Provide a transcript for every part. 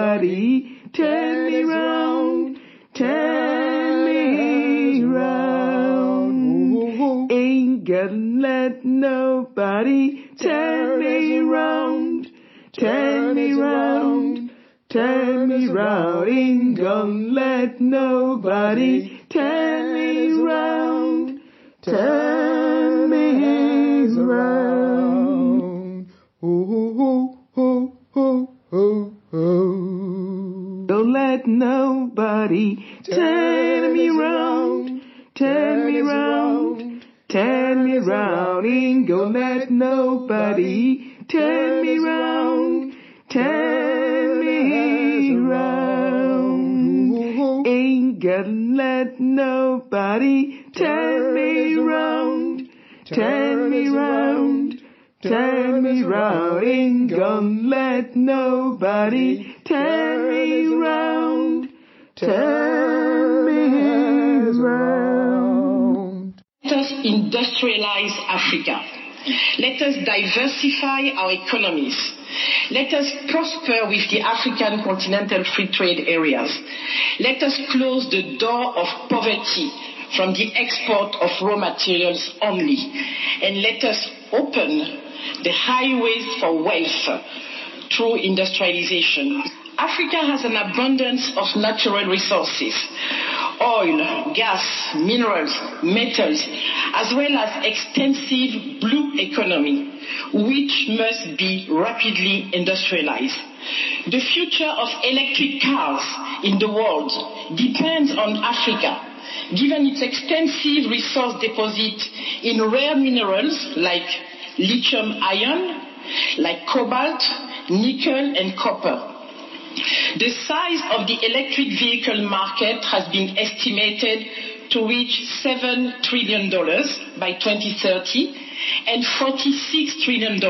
nobody turn me round, turn me round. Ain't gonna let nobody turn me round, turn me round. Turn me round, ain't gonna let nobody turn me round, turn turn me round. Ain't gonna let nobody turn me round, turn me round. Let us industrialize Africa. Let us diversify our economies. Let us prosper with the African continental free trade areas. Let us close the door of poverty from the export of raw materials only. And let us open the highways for wealth through industrialization. Africa has an abundance of natural resources oil, gas, minerals, metals, as well as extensive blue economy, which must be rapidly industrialized. The future of electric cars in the world depends on Africa, given its extensive resource deposit in rare minerals like lithium ion, like cobalt, nickel, and copper. The size of the electric vehicle market has been estimated to reach $7 trillion by 2030 and $46 trillion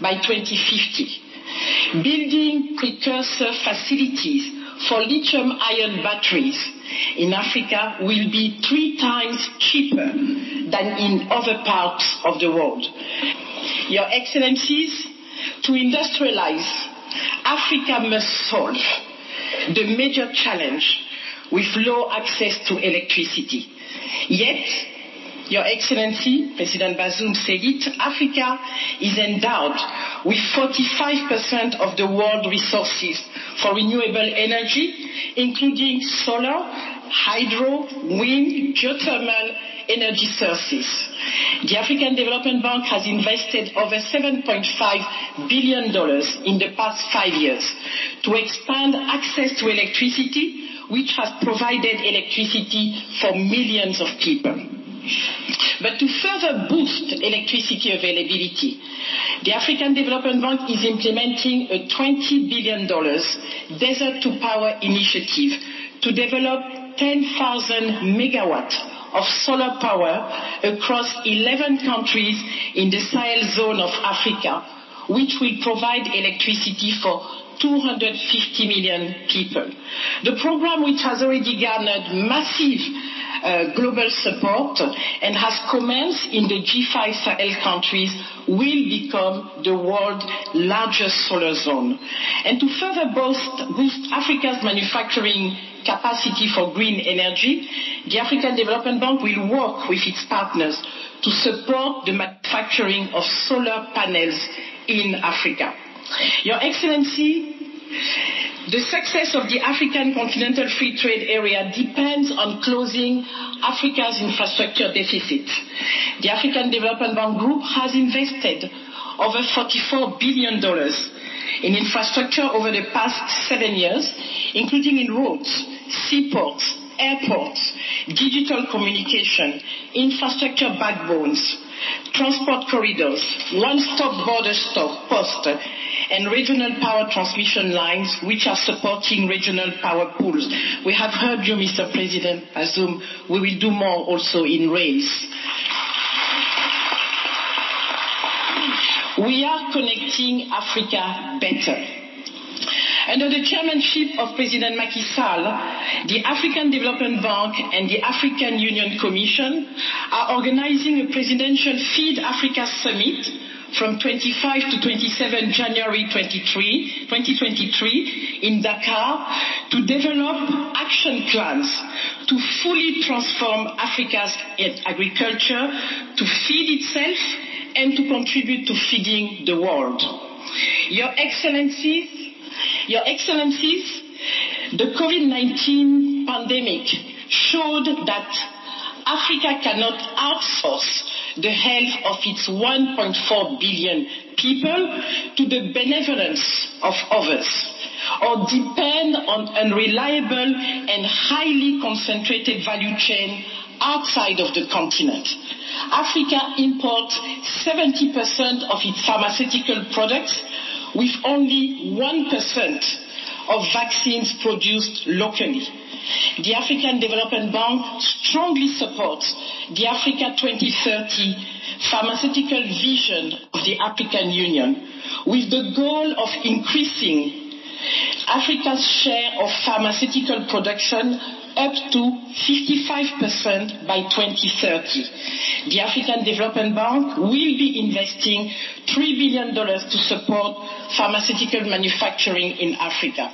by 2050. Building precursor facilities for lithium ion batteries in Africa will be three times cheaper than in other parts of the world. Your Excellencies, to industrialize Africa must solve the major challenge with low access to electricity. Yet, Your Excellency, President Bazoum said it, Africa is endowed with 45% of the world resources for renewable energy, including solar, hydro, wind, geothermal energy sources. The African Development Bank has invested over $7.5 billion in the past five years to expand access to electricity, which has provided electricity for millions of people. But to further boost electricity availability, the African Development Bank is implementing a $20 billion Desert to Power initiative to develop 10,000 megawatts of solar power across 11 countries in the Sahel zone of Africa, which will provide electricity for 250 million people. The program, which has already garnered massive Uh, global support and has commenced in the G5 Sahel countries, will become the world's largest solar zone. And to further boost, boost Africa's manufacturing capacity for green energy, the African Development Bank will work with its partners to support the manufacturing of solar panels in Africa. Your Excellency, the success of the African Continental Free Trade Area depends on closing Africa's infrastructure deficit. The African Development Bank Group has invested over $44 billion in infrastructure over the past seven years, including in roads, seaports, airports, digital communication, infrastructure backbones, transport corridors, one-stop border stop post, and regional power transmission lines which are supporting regional power pools. We have heard you, Mr. President Bazoum. We will do more also in rails. We are connecting Africa better. Under the chairmanship of President Macky Sall, the African Development Bank and the African Union Commission are organizing a presidential Feed Africa Summit from 25 to 27 January 23, 2023 in Dakar to develop action plans to fully transform Africa's agriculture to feed itself and to contribute to feeding the world. Your Excellencies, Your Excellencies, the COVID-19 pandemic showed that Africa cannot outsource the health of its 1.4 billion people to the benevolence of others or depend on unreliable and highly concentrated value chain outside of the continent. Africa imports 70% of its pharmaceutical products with only 1% of vaccines produced locally. The African Development Bank strongly supports the Africa 2030 pharmaceutical vision of the African Union with the goal of increasing Africa's share of pharmaceutical production up to 55% by 2030. The African Development Bank will be investing $3 billion to support pharmaceutical manufacturing in Africa.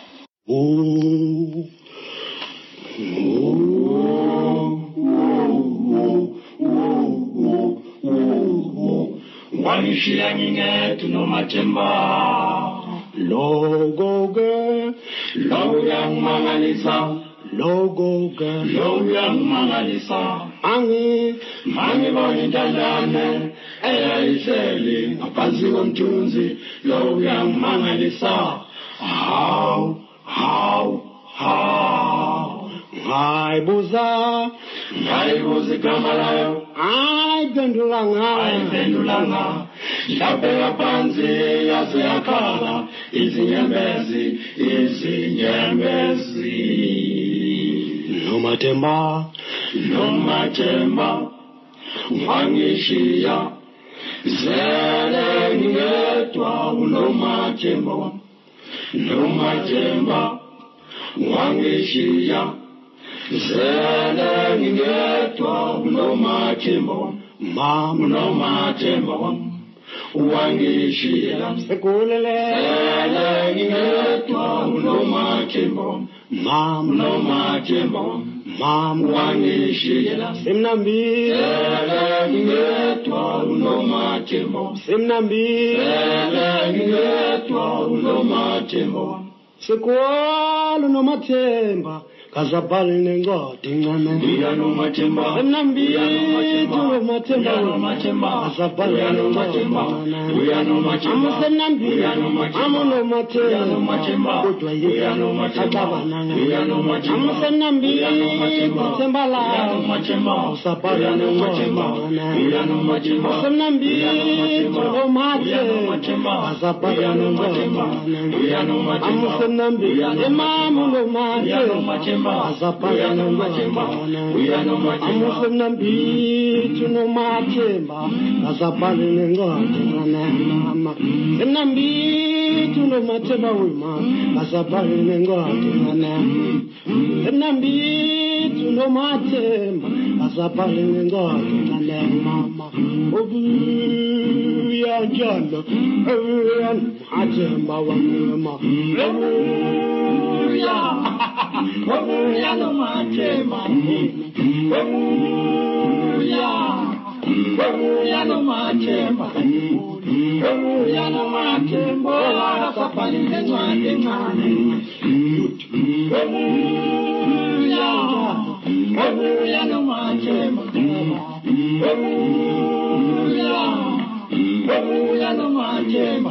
loko ke lokuyangimangalisa angiboni intandane eyayihleli ngaphansi komthunzi. Lokuyangimangalisa hawu hawu hawu. Ngayibuza. Ngayibuza igama layo. Ayiphendula ngaayiphendula nga. Yabheka phansi yaze yakhala. Izinyembezi izinyembezi. Nomathemba, nomathemba wangishiya zele ngedwa unomathemba wami nomathemba wangishiya zele ngedwa unomathemba wami mama, unomathemba wami wangishiya ekulele, zele ngedwa unomathemba wami mama, unomathemba wami mama, wangishiya semnambile, ngedwa unomathemba semnambile, ngedwa unomathemba sekwalo nomathemba, kazabhali nencwadi ncane. uya nomathemba Emnambili uya nomathemba, nomathemba kazabhali uya nomathemba nencwadi uya nomathemba Amusemnambili, uya nomathemba amunomathemba, uya nomathemba kodwa uya yena nomathemba akabananga. uya nomathemba Amusemnambili, uya nomathemba themba uya lawo, nomathemba usabhala uya nomathemba nencwadi uya nomathemba Amusemnambili, uya nomathemba nomathemba, uya nomathemba kazabhali uya nomathemba nencwadi uya nomathemba Amusemnambili, uya emamu uya nomathemba, nomathemba kazabhali uya nomathemba uya nomathemba amusemnambithu nomathemba azabhale nencwadi nganamama emnambithu nomathemba wema azabhale nencwadi nganama emnambithu nomathemba azabhale nencwadi nganamama obuya njalo obuya nomathemba wamema obuya Obuya nomathemba Obuya Obuya nomathemba Obuya nomathemba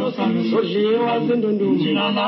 zindundu Chinana